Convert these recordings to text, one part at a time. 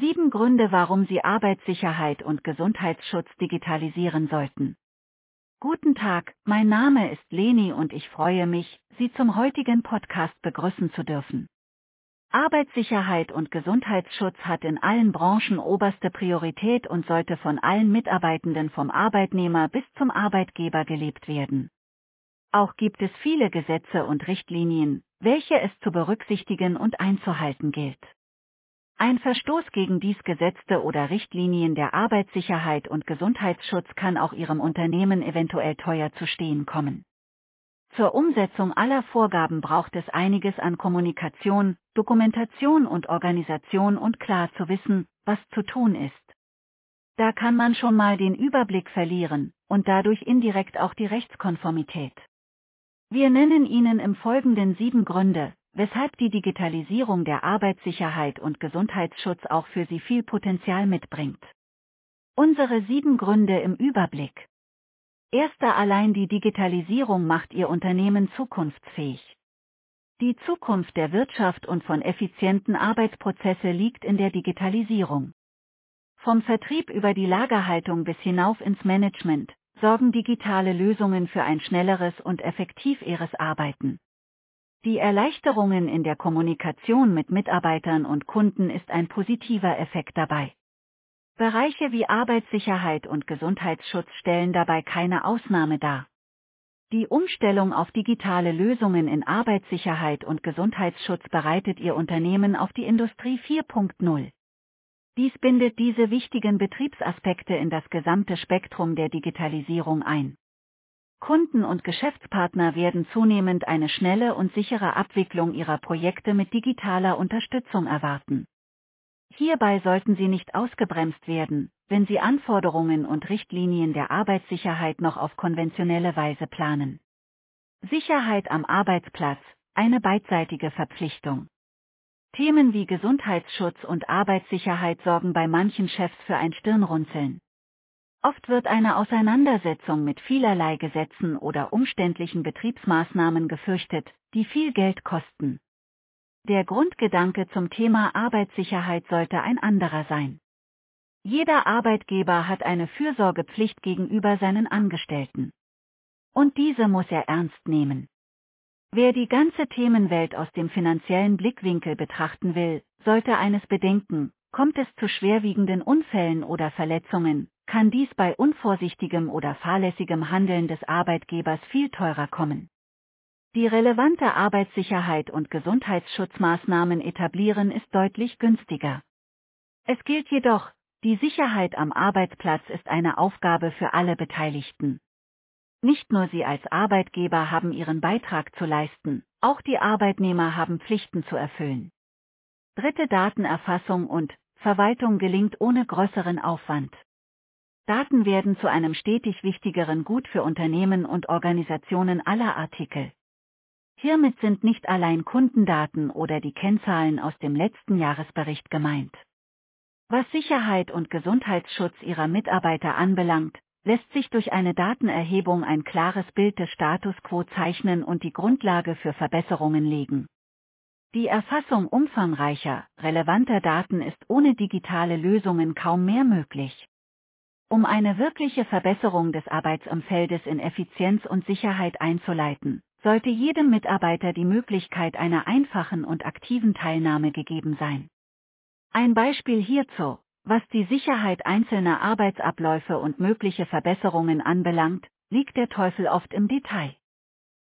Sieben Gründe, warum Sie Arbeitssicherheit und Gesundheitsschutz digitalisieren sollten. Guten Tag, mein Name ist Leni und ich freue mich, Sie zum heutigen Podcast begrüßen zu dürfen. Arbeitssicherheit und Gesundheitsschutz hat in allen Branchen oberste Priorität und sollte von allen Mitarbeitenden vom Arbeitnehmer bis zum Arbeitgeber gelebt werden. Auch gibt es viele Gesetze und Richtlinien, welche es zu berücksichtigen und einzuhalten gilt. Ein Verstoß gegen dies Gesetzte oder Richtlinien der Arbeitssicherheit und Gesundheitsschutz kann auch Ihrem Unternehmen eventuell teuer zu stehen kommen. Zur Umsetzung aller Vorgaben braucht es einiges an Kommunikation, Dokumentation und Organisation und klar zu wissen, was zu tun ist. Da kann man schon mal den Überblick verlieren und dadurch indirekt auch die Rechtskonformität. Wir nennen Ihnen im Folgenden sieben Gründe, weshalb die Digitalisierung der Arbeitssicherheit und Gesundheitsschutz auch für Sie viel Potenzial mitbringt. Unsere sieben Gründe im Überblick. Erster allein die Digitalisierung macht Ihr Unternehmen zukunftsfähig. Die Zukunft der Wirtschaft und von effizienten Arbeitsprozesse liegt in der Digitalisierung. Vom Vertrieb über die Lagerhaltung bis hinauf ins Management sorgen digitale Lösungen für ein schnelleres und effektiveres Arbeiten. Die Erleichterungen in der Kommunikation mit Mitarbeitern und Kunden ist ein positiver Effekt dabei. Bereiche wie Arbeitssicherheit und Gesundheitsschutz stellen dabei keine Ausnahme dar. Die Umstellung auf digitale Lösungen in Arbeitssicherheit und Gesundheitsschutz bereitet Ihr Unternehmen auf die Industrie 4.0. Dies bindet diese wichtigen Betriebsaspekte in das gesamte Spektrum der Digitalisierung ein. Kunden und Geschäftspartner werden zunehmend eine schnelle und sichere Abwicklung ihrer Projekte mit digitaler Unterstützung erwarten. Hierbei sollten sie nicht ausgebremst werden, wenn sie Anforderungen und Richtlinien der Arbeitssicherheit noch auf konventionelle Weise planen. Sicherheit am Arbeitsplatz, eine beidseitige Verpflichtung. Themen wie Gesundheitsschutz und Arbeitssicherheit sorgen bei manchen Chefs für ein Stirnrunzeln. Oft wird eine Auseinandersetzung mit vielerlei Gesetzen oder umständlichen Betriebsmaßnahmen gefürchtet, die viel Geld kosten. Der Grundgedanke zum Thema Arbeitssicherheit sollte ein anderer sein. Jeder Arbeitgeber hat eine Fürsorgepflicht gegenüber seinen Angestellten. Und diese muss er ernst nehmen. Wer die ganze Themenwelt aus dem finanziellen Blickwinkel betrachten will, sollte eines bedenken, kommt es zu schwerwiegenden Unfällen oder Verletzungen, kann dies bei unvorsichtigem oder fahrlässigem Handeln des Arbeitgebers viel teurer kommen. Die relevante Arbeitssicherheit und Gesundheitsschutzmaßnahmen etablieren ist deutlich günstiger. Es gilt jedoch, die Sicherheit am Arbeitsplatz ist eine Aufgabe für alle Beteiligten. Nicht nur Sie als Arbeitgeber haben Ihren Beitrag zu leisten, auch die Arbeitnehmer haben Pflichten zu erfüllen. Dritte Datenerfassung und Verwaltung gelingt ohne größeren Aufwand. Daten werden zu einem stetig wichtigeren Gut für Unternehmen und Organisationen aller Artikel. Hiermit sind nicht allein Kundendaten oder die Kennzahlen aus dem letzten Jahresbericht gemeint. Was Sicherheit und Gesundheitsschutz ihrer Mitarbeiter anbelangt, lässt sich durch eine Datenerhebung ein klares Bild des Status quo zeichnen und die Grundlage für Verbesserungen legen. Die Erfassung umfangreicher, relevanter Daten ist ohne digitale Lösungen kaum mehr möglich. Um eine wirkliche Verbesserung des Arbeitsumfeldes in Effizienz und Sicherheit einzuleiten, sollte jedem Mitarbeiter die Möglichkeit einer einfachen und aktiven Teilnahme gegeben sein. Ein Beispiel hierzu, was die Sicherheit einzelner Arbeitsabläufe und mögliche Verbesserungen anbelangt, liegt der Teufel oft im Detail.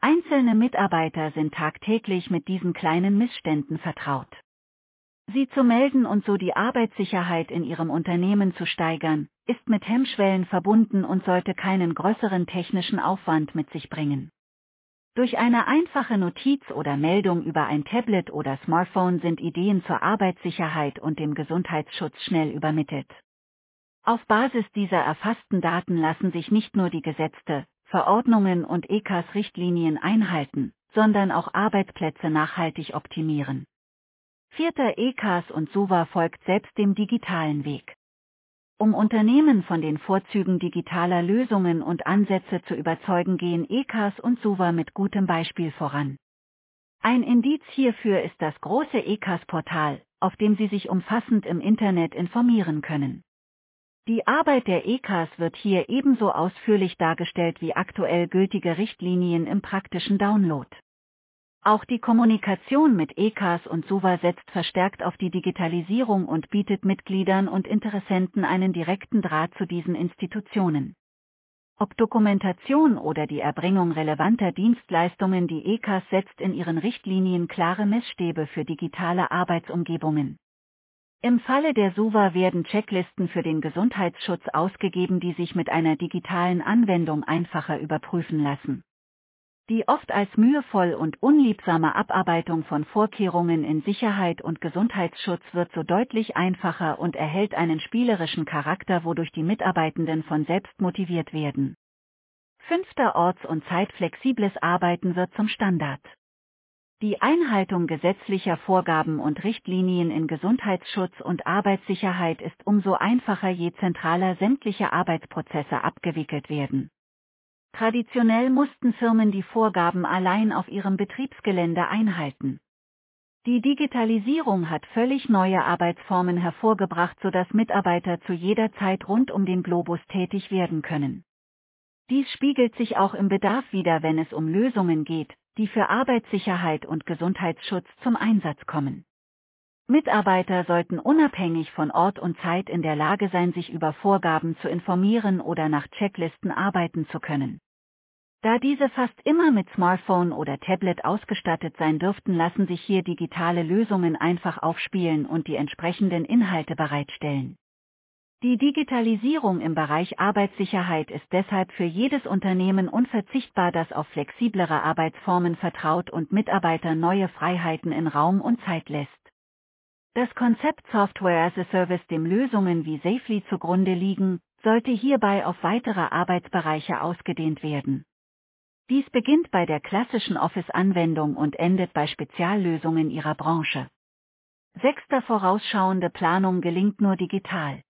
Einzelne Mitarbeiter sind tagtäglich mit diesen kleinen Missständen vertraut. Sie zu melden und so die Arbeitssicherheit in Ihrem Unternehmen zu steigern, ist mit Hemmschwellen verbunden und sollte keinen größeren technischen Aufwand mit sich bringen. Durch eine einfache Notiz oder Meldung über ein Tablet oder Smartphone sind Ideen zur Arbeitssicherheit und dem Gesundheitsschutz schnell übermittelt. Auf Basis dieser erfassten Daten lassen sich nicht nur die Gesetze, Verordnungen und ECAS-Richtlinien einhalten, sondern auch Arbeitsplätze nachhaltig optimieren. Vierter ECAS und SUVA folgt selbst dem digitalen Weg. Um Unternehmen von den Vorzügen digitaler Lösungen und Ansätze zu überzeugen, gehen ECAS und SUVA mit gutem Beispiel voran. Ein Indiz hierfür ist das große ECAS-Portal, auf dem Sie sich umfassend im Internet informieren können. Die Arbeit der EKAs wird hier ebenso ausführlich dargestellt wie aktuell gültige Richtlinien im praktischen Download. Auch die Kommunikation mit EKAs und SUVA setzt verstärkt auf die Digitalisierung und bietet Mitgliedern und Interessenten einen direkten Draht zu diesen Institutionen. Ob Dokumentation oder die Erbringung relevanter Dienstleistungen, die EKAs setzt in ihren Richtlinien klare Messstäbe für digitale Arbeitsumgebungen. Im Falle der SUVA werden Checklisten für den Gesundheitsschutz ausgegeben, die sich mit einer digitalen Anwendung einfacher überprüfen lassen. Die oft als mühevoll und unliebsame Abarbeitung von Vorkehrungen in Sicherheit und Gesundheitsschutz wird so deutlich einfacher und erhält einen spielerischen Charakter, wodurch die Mitarbeitenden von selbst motiviert werden. Fünfter Orts- und zeitflexibles Arbeiten wird zum Standard. Die Einhaltung gesetzlicher Vorgaben und Richtlinien in Gesundheitsschutz und Arbeitssicherheit ist umso einfacher, je zentraler sämtliche Arbeitsprozesse abgewickelt werden. Traditionell mussten Firmen die Vorgaben allein auf ihrem Betriebsgelände einhalten. Die Digitalisierung hat völlig neue Arbeitsformen hervorgebracht, sodass Mitarbeiter zu jeder Zeit rund um den Globus tätig werden können. Dies spiegelt sich auch im Bedarf wider, wenn es um Lösungen geht, die für Arbeitssicherheit und Gesundheitsschutz zum Einsatz kommen. Mitarbeiter sollten unabhängig von Ort und Zeit in der Lage sein, sich über Vorgaben zu informieren oder nach Checklisten arbeiten zu können. Da diese fast immer mit Smartphone oder Tablet ausgestattet sein dürften, lassen sich hier digitale Lösungen einfach aufspielen und die entsprechenden Inhalte bereitstellen. Die Digitalisierung im Bereich Arbeitssicherheit ist deshalb für jedes Unternehmen unverzichtbar, das auf flexiblere Arbeitsformen vertraut und Mitarbeiter neue Freiheiten in Raum und Zeit lässt. Das Konzept Software as a Service, dem Lösungen wie Safely zugrunde liegen, sollte hierbei auf weitere Arbeitsbereiche ausgedehnt werden. Dies beginnt bei der klassischen Office-Anwendung und endet bei Speziallösungen ihrer Branche. Sechster vorausschauende Planung gelingt nur digital.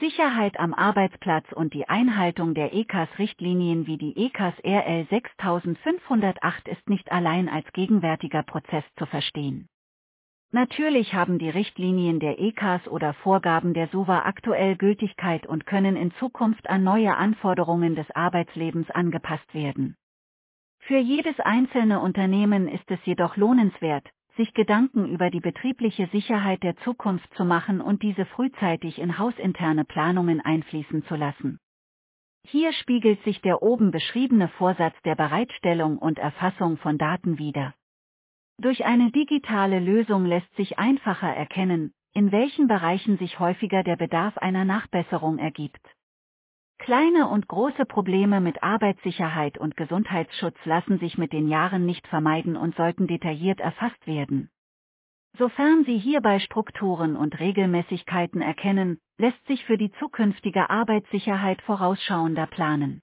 Sicherheit am Arbeitsplatz und die Einhaltung der ECAS-Richtlinien wie die ECAS RL 6508 ist nicht allein als gegenwärtiger Prozess zu verstehen. Natürlich haben die Richtlinien der ECAS oder Vorgaben der SUVA aktuell Gültigkeit und können in Zukunft an neue Anforderungen des Arbeitslebens angepasst werden. Für jedes einzelne Unternehmen ist es jedoch lohnenswert, sich Gedanken über die betriebliche Sicherheit der Zukunft zu machen und diese frühzeitig in hausinterne Planungen einfließen zu lassen. Hier spiegelt sich der oben beschriebene Vorsatz der Bereitstellung und Erfassung von Daten wider. Durch eine digitale Lösung lässt sich einfacher erkennen, in welchen Bereichen sich häufiger der Bedarf einer Nachbesserung ergibt. Kleine und große Probleme mit Arbeitssicherheit und Gesundheitsschutz lassen sich mit den Jahren nicht vermeiden und sollten detailliert erfasst werden. Sofern Sie hierbei Strukturen und Regelmäßigkeiten erkennen, lässt sich für die zukünftige Arbeitssicherheit vorausschauender planen.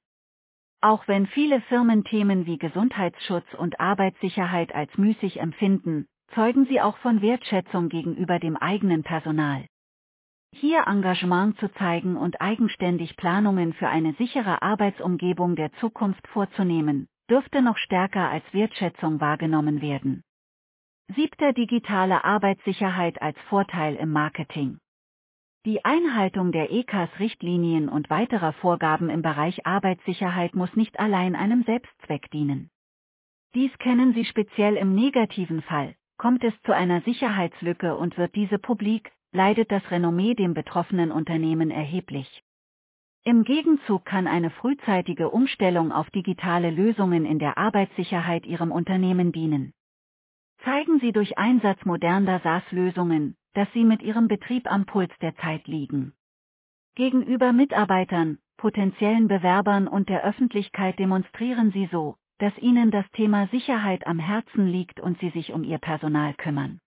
Auch wenn viele Firmen Themen wie Gesundheitsschutz und Arbeitssicherheit als müßig empfinden, zeugen sie auch von Wertschätzung gegenüber dem eigenen Personal. Hier Engagement zu zeigen und eigenständig Planungen für eine sichere Arbeitsumgebung der Zukunft vorzunehmen, dürfte noch stärker als Wertschätzung wahrgenommen werden. Siebter digitale Arbeitssicherheit als Vorteil im Marketing. Die Einhaltung der ECAS-Richtlinien und weiterer Vorgaben im Bereich Arbeitssicherheit muss nicht allein einem Selbstzweck dienen. Dies kennen Sie speziell im negativen Fall, kommt es zu einer Sicherheitslücke und wird diese publik, leidet das Renommee dem betroffenen Unternehmen erheblich. Im Gegenzug kann eine frühzeitige Umstellung auf digitale Lösungen in der Arbeitssicherheit Ihrem Unternehmen dienen. Zeigen Sie durch Einsatz moderner SaaS-Lösungen, dass Sie mit Ihrem Betrieb am Puls der Zeit liegen. Gegenüber Mitarbeitern, potenziellen Bewerbern und der Öffentlichkeit demonstrieren Sie so, dass Ihnen das Thema Sicherheit am Herzen liegt und Sie sich um Ihr Personal kümmern.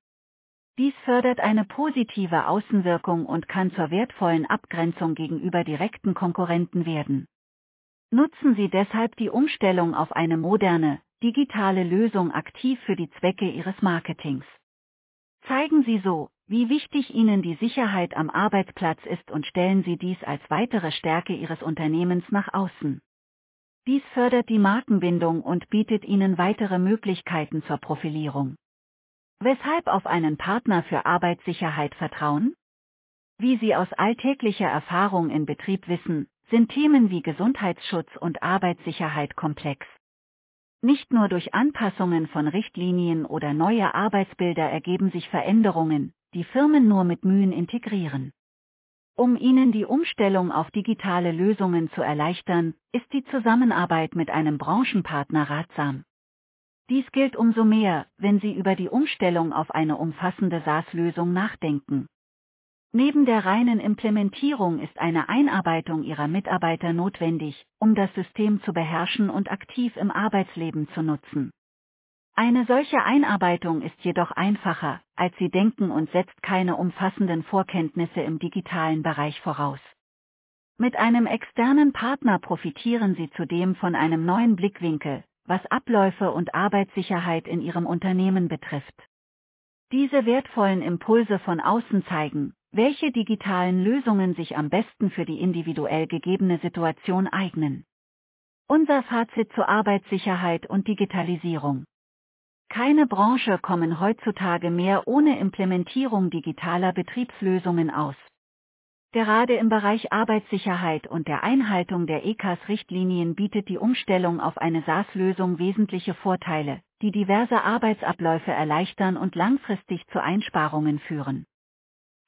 Dies fördert eine positive Außenwirkung und kann zur wertvollen Abgrenzung gegenüber direkten Konkurrenten werden. Nutzen Sie deshalb die Umstellung auf eine moderne, digitale Lösung aktiv für die Zwecke Ihres Marketings. Zeigen Sie so, wie wichtig Ihnen die Sicherheit am Arbeitsplatz ist und stellen Sie dies als weitere Stärke Ihres Unternehmens nach außen. Dies fördert die Markenbindung und bietet Ihnen weitere Möglichkeiten zur Profilierung. Weshalb auf einen Partner für Arbeitssicherheit vertrauen? Wie Sie aus alltäglicher Erfahrung in Betrieb wissen, sind Themen wie Gesundheitsschutz und Arbeitssicherheit komplex. Nicht nur durch Anpassungen von Richtlinien oder neue Arbeitsbilder ergeben sich Veränderungen, die Firmen nur mit Mühen integrieren. Um Ihnen die Umstellung auf digitale Lösungen zu erleichtern, ist die Zusammenarbeit mit einem Branchenpartner ratsam. Dies gilt umso mehr, wenn Sie über die Umstellung auf eine umfassende SaaS-Lösung nachdenken. Neben der reinen Implementierung ist eine Einarbeitung ihrer Mitarbeiter notwendig, um das System zu beherrschen und aktiv im Arbeitsleben zu nutzen. Eine solche Einarbeitung ist jedoch einfacher, als Sie denken und setzt keine umfassenden Vorkenntnisse im digitalen Bereich voraus. Mit einem externen Partner profitieren Sie zudem von einem neuen Blickwinkel, was Abläufe und Arbeitssicherheit in Ihrem Unternehmen betrifft. Diese wertvollen Impulse von außen zeigen, welche digitalen Lösungen sich am besten für die individuell gegebene Situation eignen? Unser Fazit zur Arbeitssicherheit und Digitalisierung. Keine Branche kommen heutzutage mehr ohne Implementierung digitaler Betriebslösungen aus. Gerade im Bereich Arbeitssicherheit und der Einhaltung der ECAS-Richtlinien bietet die Umstellung auf eine SaaS-Lösung wesentliche Vorteile, die diverse Arbeitsabläufe erleichtern und langfristig zu Einsparungen führen.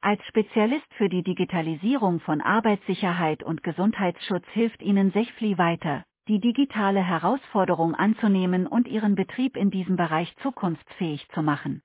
Als Spezialist für die Digitalisierung von Arbeitssicherheit und Gesundheitsschutz hilft Ihnen Sechfli weiter, die digitale Herausforderung anzunehmen und Ihren Betrieb in diesem Bereich zukunftsfähig zu machen.